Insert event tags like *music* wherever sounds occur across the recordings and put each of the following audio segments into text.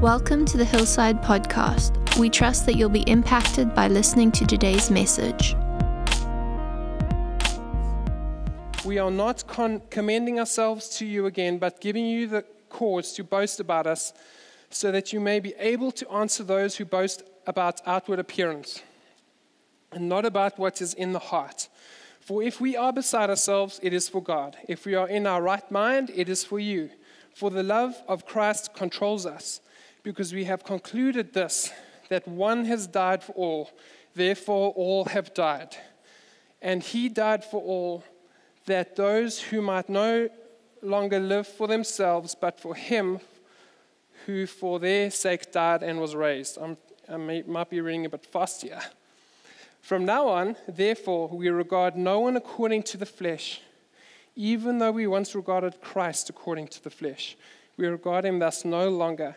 Welcome to the Hillside Podcast. We trust that you'll be impacted by listening to today's message. We are not con- commending ourselves to you again, but giving you the cause to boast about us, so that you may be able to answer those who boast about outward appearance, and not about what is in the heart. For if we are beside ourselves, it is for God. If we are in our right mind, it is for you. For the love of Christ controls us because we have concluded this that one has died for all, therefore all have died. And he died for all, that those who might no longer live for themselves, but for him who for their sake died and was raised. I'm, i may, might be reading a bit fast here. From now on, therefore, we regard no one according to the flesh, even though we once regarded Christ according to the flesh. We regard him thus no longer.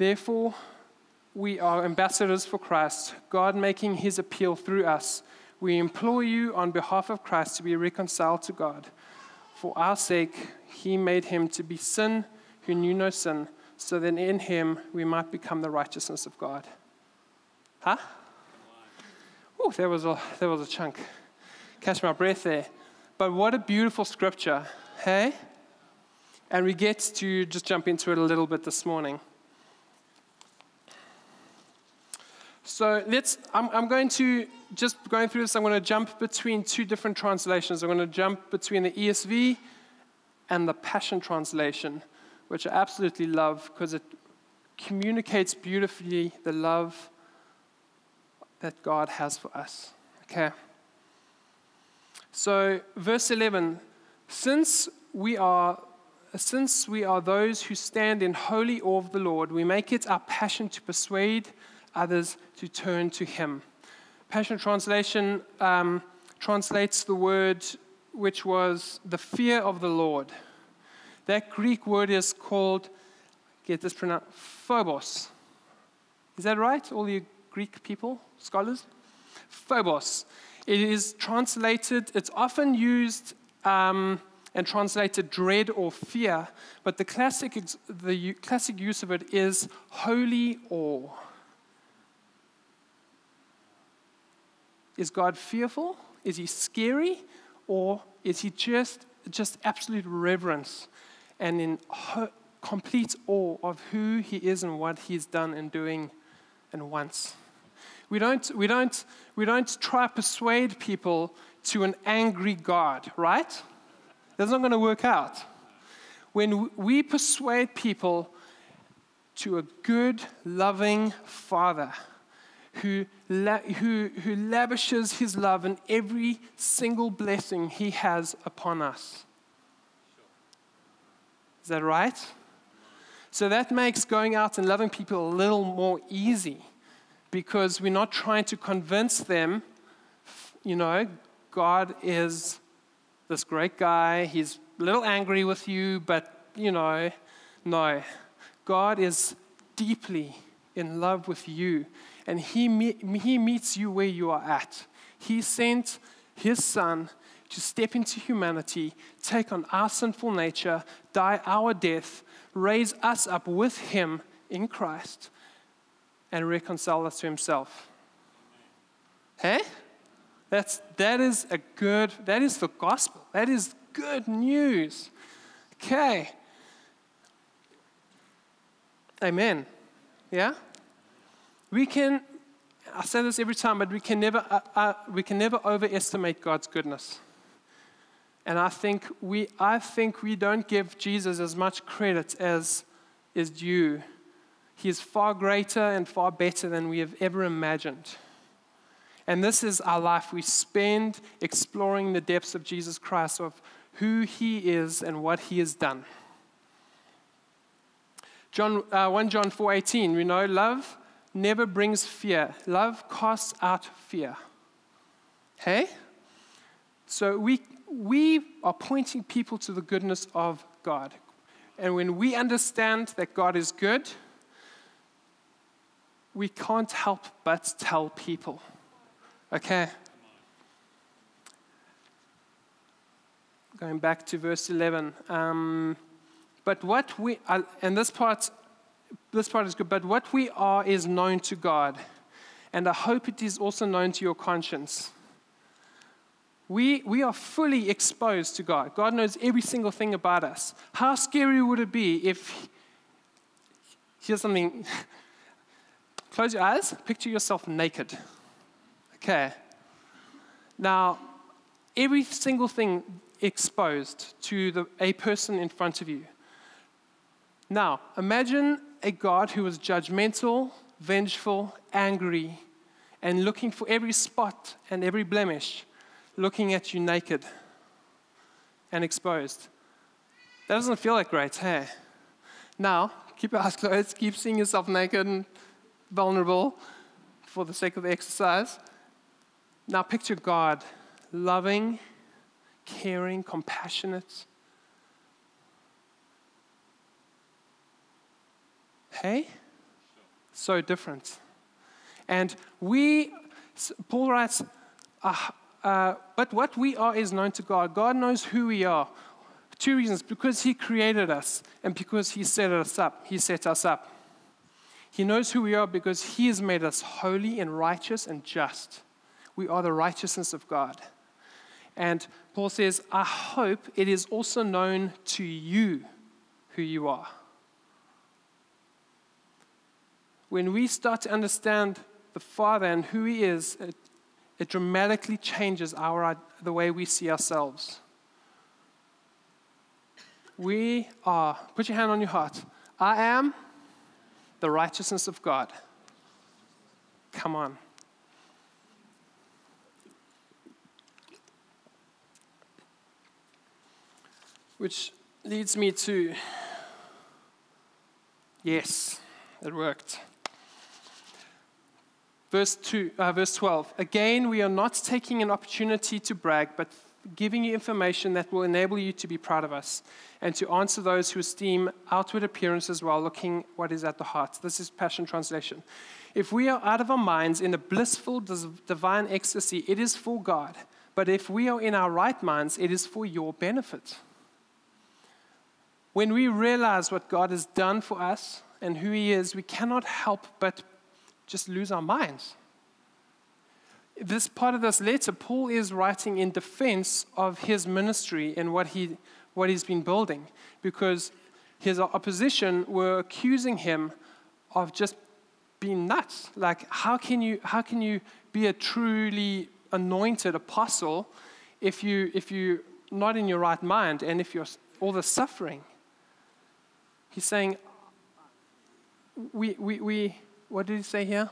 Therefore, we are ambassadors for Christ, God making his appeal through us. We implore you on behalf of Christ to be reconciled to God. For our sake, he made him to be sin who knew no sin, so that in him we might become the righteousness of God. Huh? Oh, there was a, there was a chunk. Catch my breath there. But what a beautiful scripture, hey? And we get to just jump into it a little bit this morning. So let's, I'm, I'm, going to, just going through this, I'm going to jump between two different translations. I'm going to jump between the ESV and the Passion Translation, which I absolutely love because it communicates beautifully the love that God has for us. Okay? So, verse 11 since we are since we are those who stand in holy awe of the Lord, we make it our passion to persuade others to turn to Him. Passion Translation um, translates the word which was the fear of the Lord. That Greek word is called, get this pronounced, phobos. Is that right, all you Greek people, scholars? Phobos. It is translated, it's often used um, and translated dread or fear, but the classic, the classic use of it is holy awe. Is God fearful? Is he scary? Or is he just, just absolute reverence and in complete awe of who he is and what he's done and doing and wants? We don't, we don't, we don't try to persuade people to an angry God, right? That's not going to work out. When we persuade people to a good, loving Father, who, who, who lavishes his love in every single blessing he has upon us. Is that right? So that makes going out and loving people a little more easy because we're not trying to convince them, you know, God is this great guy. He's a little angry with you, but, you know, no. God is deeply in love with you and he, he meets you where you are at. He sent his son to step into humanity, take on our sinful nature, die our death, raise us up with him in Christ, and reconcile us to himself. Hey? That's, that is a good, that is the gospel. That is good news. Okay. Amen. Yeah? We can, I say this every time, but we can never, uh, uh, we can never overestimate God's goodness. And I think, we, I think we don't give Jesus as much credit as is due. He is far greater and far better than we have ever imagined. And this is our life. We spend exploring the depths of Jesus Christ, of who he is and what he has done. John, uh, 1 John 4:18, we know love never brings fear. Love casts out fear. Hey? So we, we are pointing people to the goodness of God. And when we understand that God is good, we can't help but tell people. Okay? Going back to verse 11. Um, but what we, uh, and this part, this part is good, but what we are is known to God. And I hope it is also known to your conscience. We, we are fully exposed to God. God knows every single thing about us. How scary would it be if, here's something, *laughs* close your eyes, picture yourself naked. Okay. Now, every single thing exposed to the, a person in front of you. Now, imagine a God who was judgmental, vengeful, angry, and looking for every spot and every blemish looking at you naked and exposed. That doesn't feel like great, hey? Now, keep your eyes closed, keep seeing yourself naked and vulnerable for the sake of the exercise. Now, picture God loving, caring, compassionate. Hey? So different. And we, Paul writes, uh, uh, but what we are is known to God. God knows who we are. Two reasons because He created us and because He set us up. He set us up. He knows who we are because He has made us holy and righteous and just. We are the righteousness of God. And Paul says, I hope it is also known to you who you are. When we start to understand the Father and who He is, it it dramatically changes our, the way we see ourselves. We are, put your hand on your heart. I am the righteousness of God. Come on. Which leads me to yes, it worked. Verse, two, uh, verse 12. Again, we are not taking an opportunity to brag, but giving you information that will enable you to be proud of us and to answer those who esteem outward appearances while looking what is at the heart. This is Passion Translation. If we are out of our minds in a blissful divine ecstasy, it is for God. But if we are in our right minds, it is for your benefit. When we realize what God has done for us and who He is, we cannot help but just lose our minds. This part of this letter, Paul is writing in defense of his ministry and what, he, what he's been building because his opposition were accusing him of just being nuts. Like, how can you, how can you be a truly anointed apostle if, you, if you're not in your right mind and if you're all the suffering? He's saying, we, we, we, what did he say here?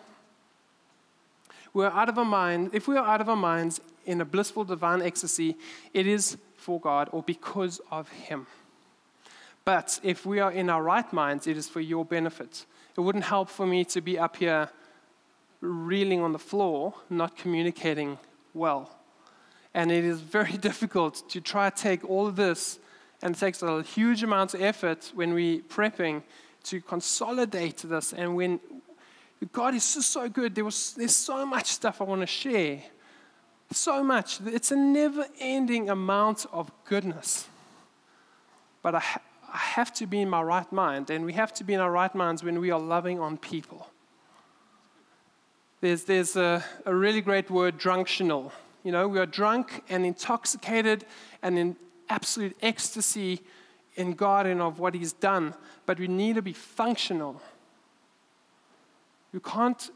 We're out of our mind. If we are out of our minds in a blissful divine ecstasy, it is for God or because of Him. But if we are in our right minds, it is for your benefit. It wouldn't help for me to be up here reeling on the floor, not communicating well. And it is very *laughs* difficult to try to take all of this, and it takes a huge amount of effort when we're prepping to consolidate this. And when God is just so good. There was, there's so much stuff I want to share. So much. It's a never ending amount of goodness. But I, ha- I have to be in my right mind, and we have to be in our right minds when we are loving on people. There's, there's a, a really great word, drunctional. You know, we are drunk and intoxicated and in absolute ecstasy in God and of what He's done, but we need to be functional. We can't,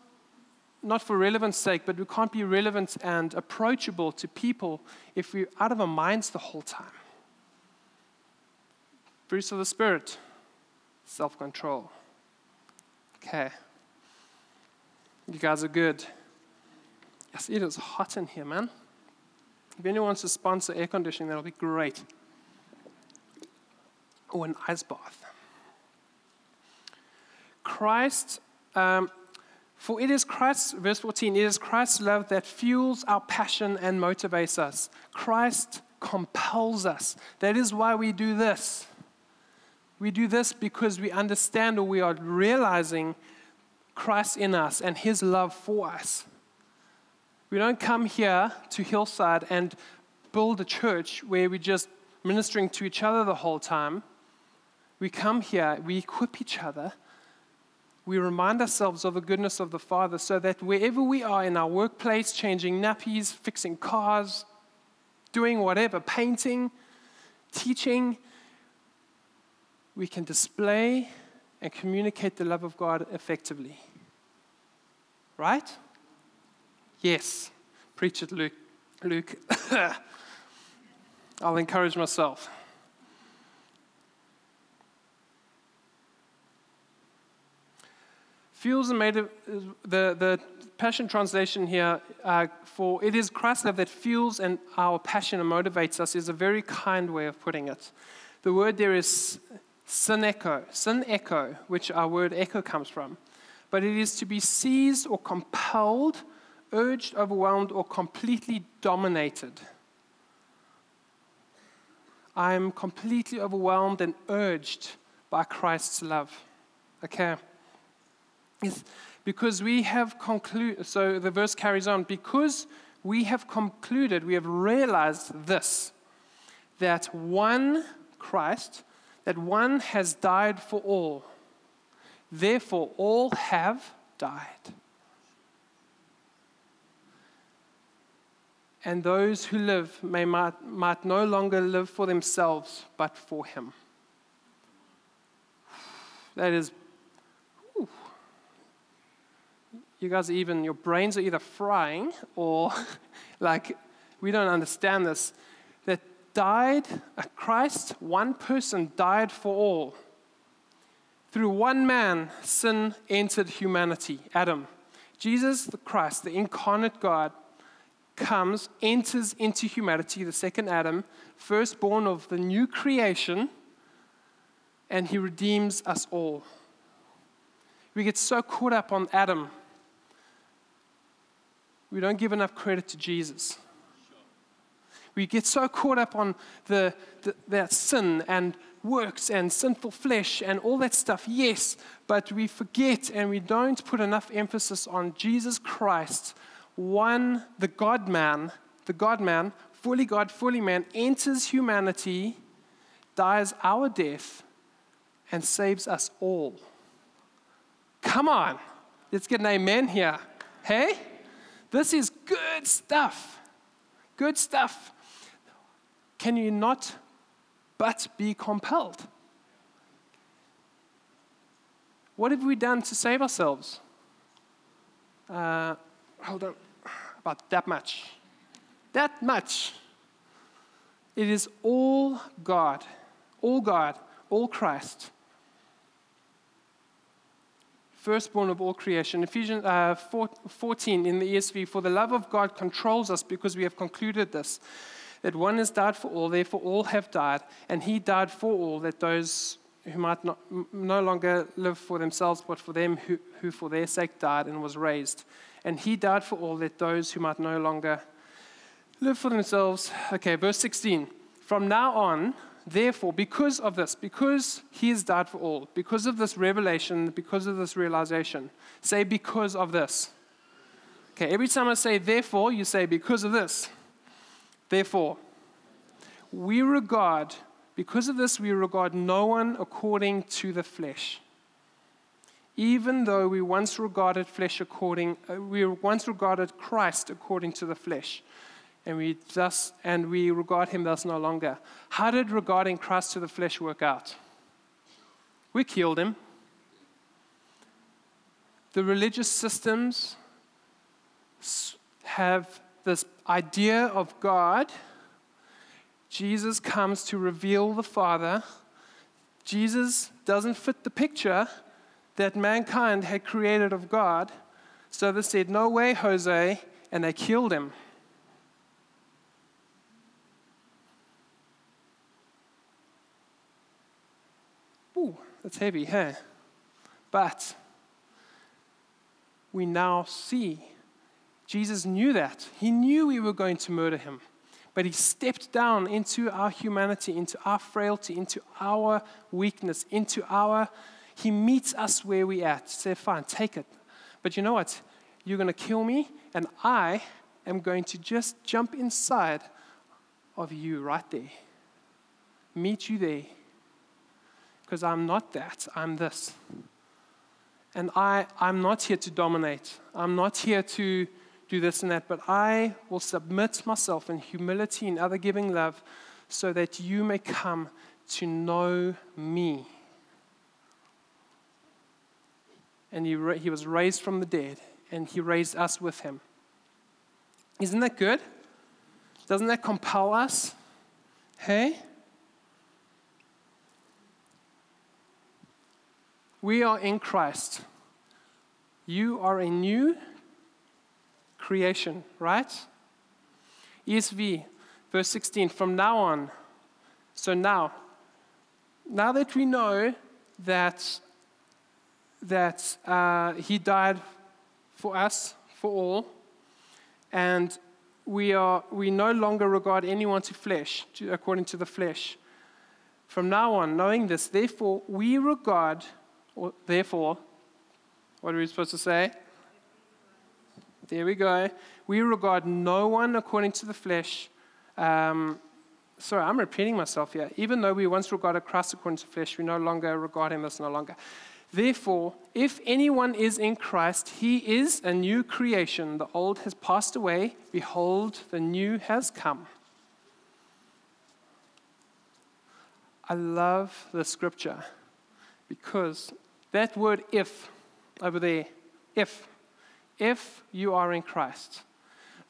not for relevance sake, but we can't be relevant and approachable to people if we're out of our minds the whole time. Fruits of the Spirit, self control. Okay. You guys are good. Yes, it is hot in here, man. If anyone wants to sponsor air conditioning, that'll be great. Or an ice bath. Christ, um, for it is Christ, verse 14, it is Christ's love that fuels our passion and motivates us. Christ compels us. That is why we do this. We do this because we understand or we are realizing Christ in us and his love for us. We don't come here to Hillside and build a church where we're just ministering to each other the whole time. We come here, we equip each other, we remind ourselves of the goodness of the Father so that wherever we are in our workplace, changing nappies, fixing cars, doing whatever, painting, teaching, we can display and communicate the love of God effectively. Right? Yes. Preach it, Luke. Luke. *laughs* I'll encourage myself. Fuels are made the, the Passion Translation here uh, for it is Christ's love that fuels and our passion and motivates us is a very kind way of putting it. The word there is syneko, syneko, which our word echo comes from. But it is to be seized or compelled, urged, overwhelmed, or completely dominated. I am completely overwhelmed and urged by Christ's love. Okay? It's because we have concluded, so the verse carries on, because we have concluded, we have realized this, that one Christ, that one has died for all. Therefore, all have died. And those who live may might, might no longer live for themselves, but for him. That is, you guys, even your brains are either frying or *laughs* like we don't understand this. That died, a Christ, one person died for all. Through one man, sin entered humanity, Adam. Jesus, the Christ, the incarnate God, comes, enters into humanity, the second Adam, firstborn of the new creation, and he redeems us all. We get so caught up on Adam, we don't give enough credit to Jesus. We get so caught up on the, the, that sin and works and sinful flesh and all that stuff, yes, but we forget and we don't put enough emphasis on Jesus Christ, one, the God man, the God man, fully God, fully man, enters humanity, dies our death, and saves us all. Come on, let's get an amen here. Hey? This is good stuff. Good stuff. Can you not but be compelled? What have we done to save ourselves? Uh, hold on. About that much. That much. It is all God, all God, all Christ. Firstborn of all creation. Ephesians uh, 14 in the ESV, for the love of God controls us because we have concluded this that one has died for all, therefore all have died, and he died for all, that those who might not, no longer live for themselves, but for them who, who for their sake died and was raised. And he died for all, that those who might no longer live for themselves. Okay, verse 16. From now on, therefore, because of this, because he has died for all, because of this revelation, because of this realization, say, because of this. Okay, every time I say therefore, you say, because of this. Therefore, we regard, because of this, we regard no one according to the flesh. Even though we once regarded flesh according, uh, we once regarded Christ according to the flesh, and we thus and we regard him thus no longer. How did regarding Christ to the flesh work out? We killed him. The religious systems have this idea of God, Jesus comes to reveal the Father. Jesus doesn't fit the picture that mankind had created of God. So they said, No way, Jose, and they killed him. That's heavy, hey? But we now see. Jesus knew that. He knew we were going to murder him. But he stepped down into our humanity, into our frailty, into our weakness, into our. He meets us where we at. Say, fine, take it. But you know what? You're going to kill me, and I am going to just jump inside of you right there. Meet you there. Because I'm not that, I'm this. And I, I'm not here to dominate. I'm not here to do this and that, but I will submit myself in humility and other giving love so that you may come to know me. And he, he was raised from the dead, and he raised us with him. Isn't that good? Doesn't that compel us? Hey? We are in Christ. You are a new creation, right? ESV, verse 16, from now on. So now, now that we know that, that uh, he died for us, for all, and we, are, we no longer regard anyone to flesh, to, according to the flesh. From now on, knowing this, therefore, we regard, therefore, what are we supposed to say? There we go. We regard no one according to the flesh. Um, sorry, I'm repeating myself here. Even though we once regarded Christ according to flesh, we no longer regard him as no longer. Therefore, if anyone is in Christ, he is a new creation. The old has passed away. Behold, the new has come. I love the scripture because that word if over there, if if you are in Christ.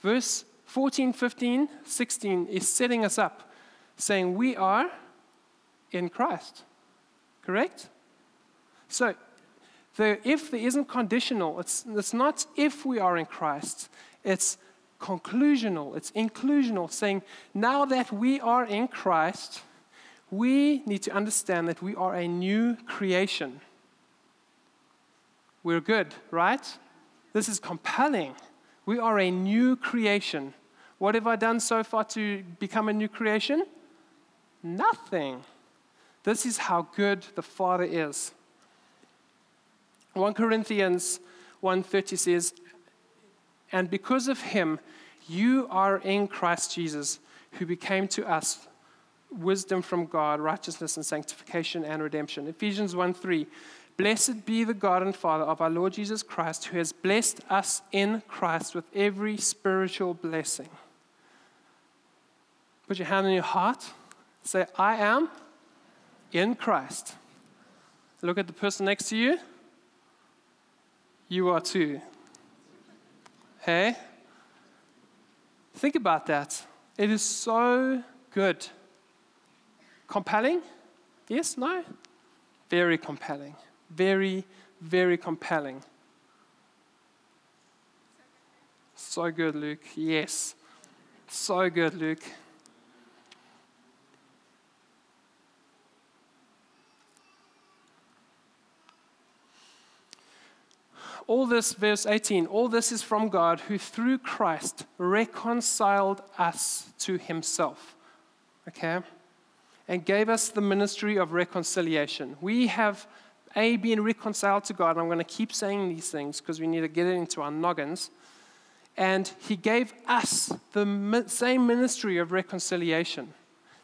Verse 14, 15, 16 is setting us up, saying we are in Christ. Correct? So, the if there isn't conditional, it's, it's not if we are in Christ, it's conclusional, it's inclusional, saying now that we are in Christ, we need to understand that we are a new creation. We're good, right? This is compelling. We are a new creation. What have I done so far to become a new creation? Nothing. This is how good the Father is. 1 Corinthians 1:30 says, "And because of him you are in Christ Jesus, who became to us wisdom from God, righteousness and sanctification and redemption." Ephesians 1:3, Blessed be the God and Father of our Lord Jesus Christ, who has blessed us in Christ with every spiritual blessing. Put your hand on your heart. Say, I am in Christ. Look at the person next to you. You are too. Hey? Think about that. It is so good. Compelling? Yes? No? Very compelling very, very compelling. So good, Luke. Yes. So good, Luke. All this, verse 18, all this is from God who through Christ reconciled us to himself. Okay? And gave us the ministry of reconciliation. We have a, being reconciled to God. I'm going to keep saying these things because we need to get it into our noggins. And He gave us the same ministry of reconciliation.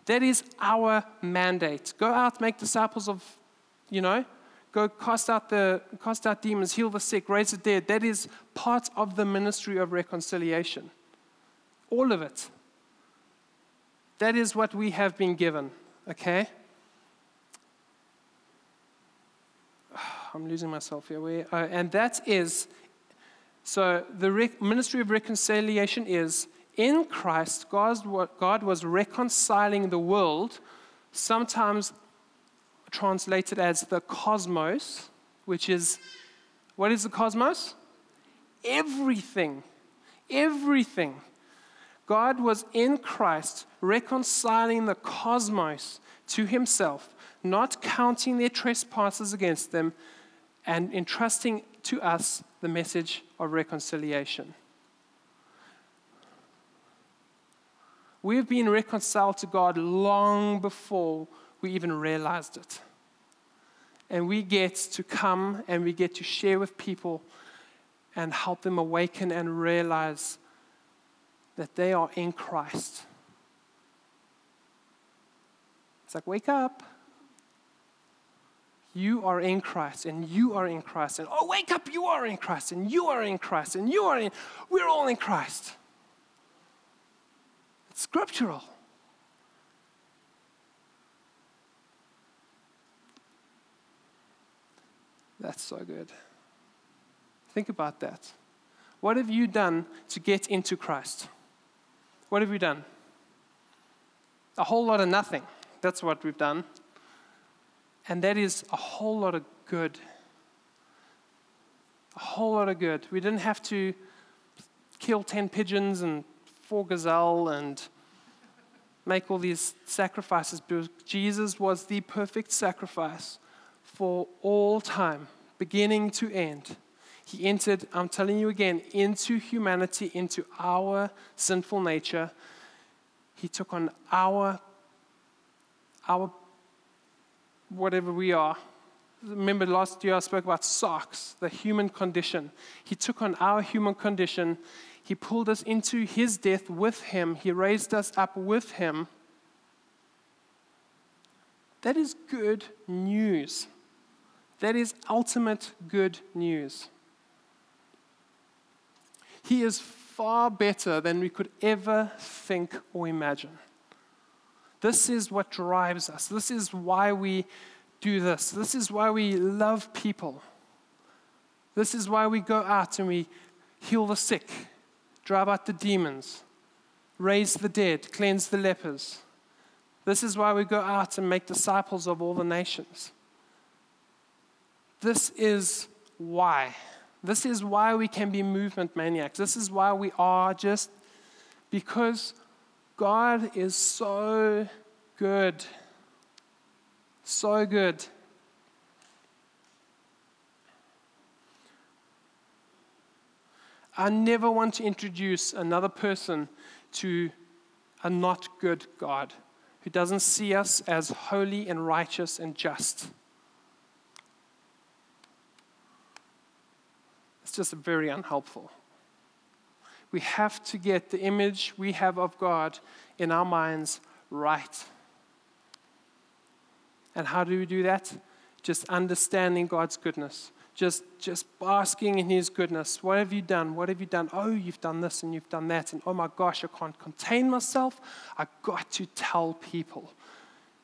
That is our mandate. Go out, make disciples of, you know, go cast out the cast out demons, heal the sick, raise the dead. That is part of the ministry of reconciliation. All of it. That is what we have been given. Okay? I'm losing myself here. Where, and that is, so the ministry of reconciliation is in Christ, God was reconciling the world, sometimes translated as the cosmos, which is, what is the cosmos? Everything. Everything. God was in Christ reconciling the cosmos to himself, not counting their trespasses against them, and entrusting to us the message of reconciliation. We've been reconciled to God long before we even realized it. And we get to come and we get to share with people and help them awaken and realize that they are in Christ. It's like, wake up. You are in Christ, and you are in Christ. And oh, wake up, you are in Christ, and you are in Christ, and you are in, we're all in Christ. It's scriptural. That's so good. Think about that. What have you done to get into Christ? What have you done? A whole lot of nothing. That's what we've done. And that is a whole lot of good. A whole lot of good. We didn't have to kill 10 pigeons and four gazelle and make all these sacrifices because Jesus was the perfect sacrifice for all time, beginning to end. He entered, I'm telling you again, into humanity, into our sinful nature. He took on our, our whatever we are. Remember last year I spoke about sarx, the human condition. He took on our human condition. He pulled us into his death with him. He raised us up with him. That is good news. That is ultimate good news. He is far better than we could ever think or imagine. This is what drives us. This is why we do this. This is why we love people. This is why we go out and we heal the sick, drive out the demons, raise the dead, cleanse the lepers. This is why we go out and make disciples of all the nations. This is why. This is why we can be movement maniacs. This is why we are just because God is so good. So good. I never want to introduce another person to a not good God who doesn't see us as holy and righteous and just. It's just very unhelpful. We have to get the image we have of God in our minds right. And how do we do that? Just understanding God's goodness. Just, just basking in His goodness. What have you done? What have you done? Oh, you've done this and you've done that. And oh my gosh, I can't contain myself. I've got to tell people.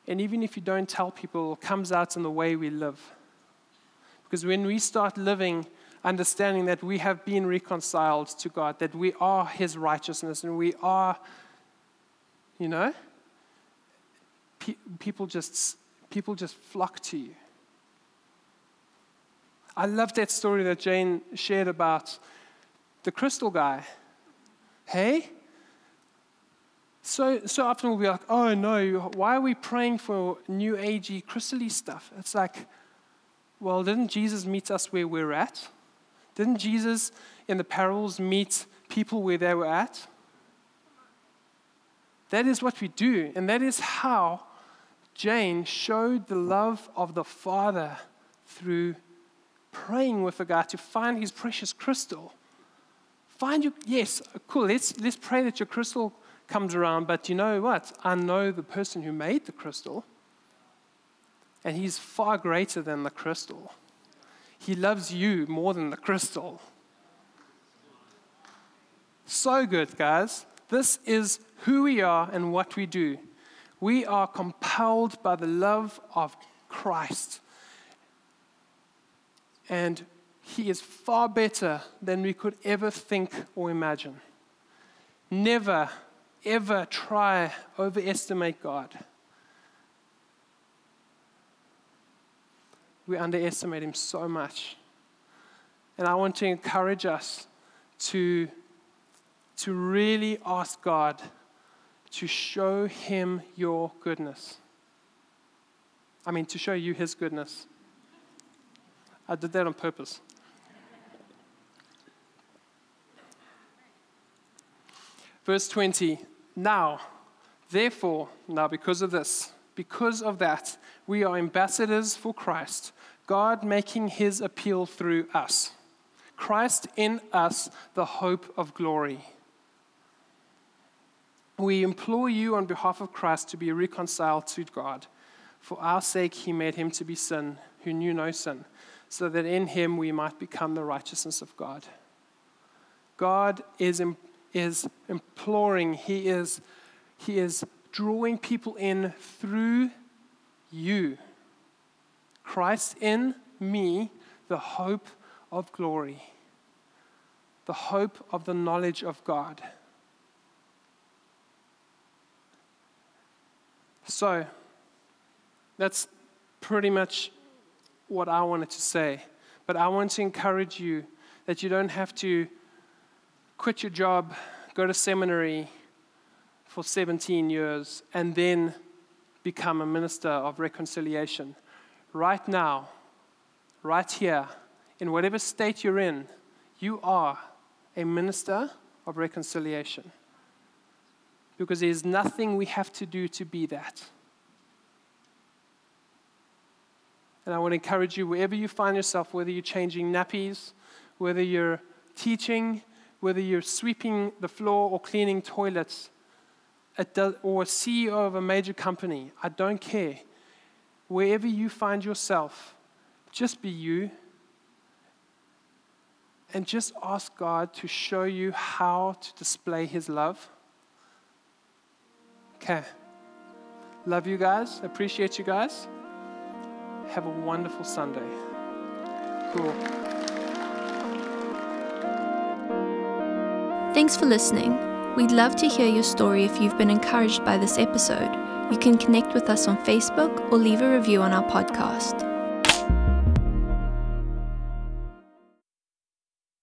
And even if you don't tell people, it comes out in the way we live. Because when we start living understanding that we have been reconciled to God, that we are His righteousness, and we are, you know, pe- people just people just flock to you. I love that story that Jane shared about the crystal guy. Hey? So, so often we'll be like, oh no, why are we praying for new agey crystally stuff? It's like, well, didn't Jesus meet us where we're at? Didn't Jesus in the parables meet people where they were at? That is what we do, and that is how Jane showed the love of the Father through praying with a guy to find his precious crystal. Find your, yes, cool, let's, let's pray that your crystal comes around, but you know what? I know the person who made the crystal, and he's far greater than the crystal. He loves you more than the crystal. So good, guys. This is who we are and what we do. We are compelled by the love of Christ. And He is far better than we could ever think or imagine. Never, ever try overestimate God. We underestimate him so much. And I want to encourage us to, to really ask God to show him your goodness. I mean, to show you his goodness. I did that on purpose. Verse 20 Now, therefore, now because of this, because of that, we are ambassadors for Christ, God making his appeal through us. Christ in us, the hope of glory. We implore you on behalf of Christ to be reconciled to God. For our sake, he made him to be sin who knew no sin, so that in him we might become the righteousness of God. God is, is imploring, he is, he is drawing people in through you. Christ in me, the hope of glory, the hope of the knowledge of God. So, that's pretty much what I wanted to say. But I want to encourage you that you don't have to quit your job, go to seminary for 17 years, and then become a minister of reconciliation. Right now, right here, in whatever state you're in, you are a minister of reconciliation. Because there's nothing we have to do to be that. And I want to encourage you, wherever you find yourself, whether you're changing nappies, whether you're teaching, whether you're sweeping the floor or cleaning toilets, does, or a CEO of a major company, I don't care. Wherever you find yourself, just be you. And just ask God to show you how to display His love. Okay. Love you guys. Appreciate you guys. Have a wonderful Sunday. Cool. Thanks for listening. We'd love to hear your story if you've been encouraged by this episode. You can connect with us on Facebook or leave a review on our podcast.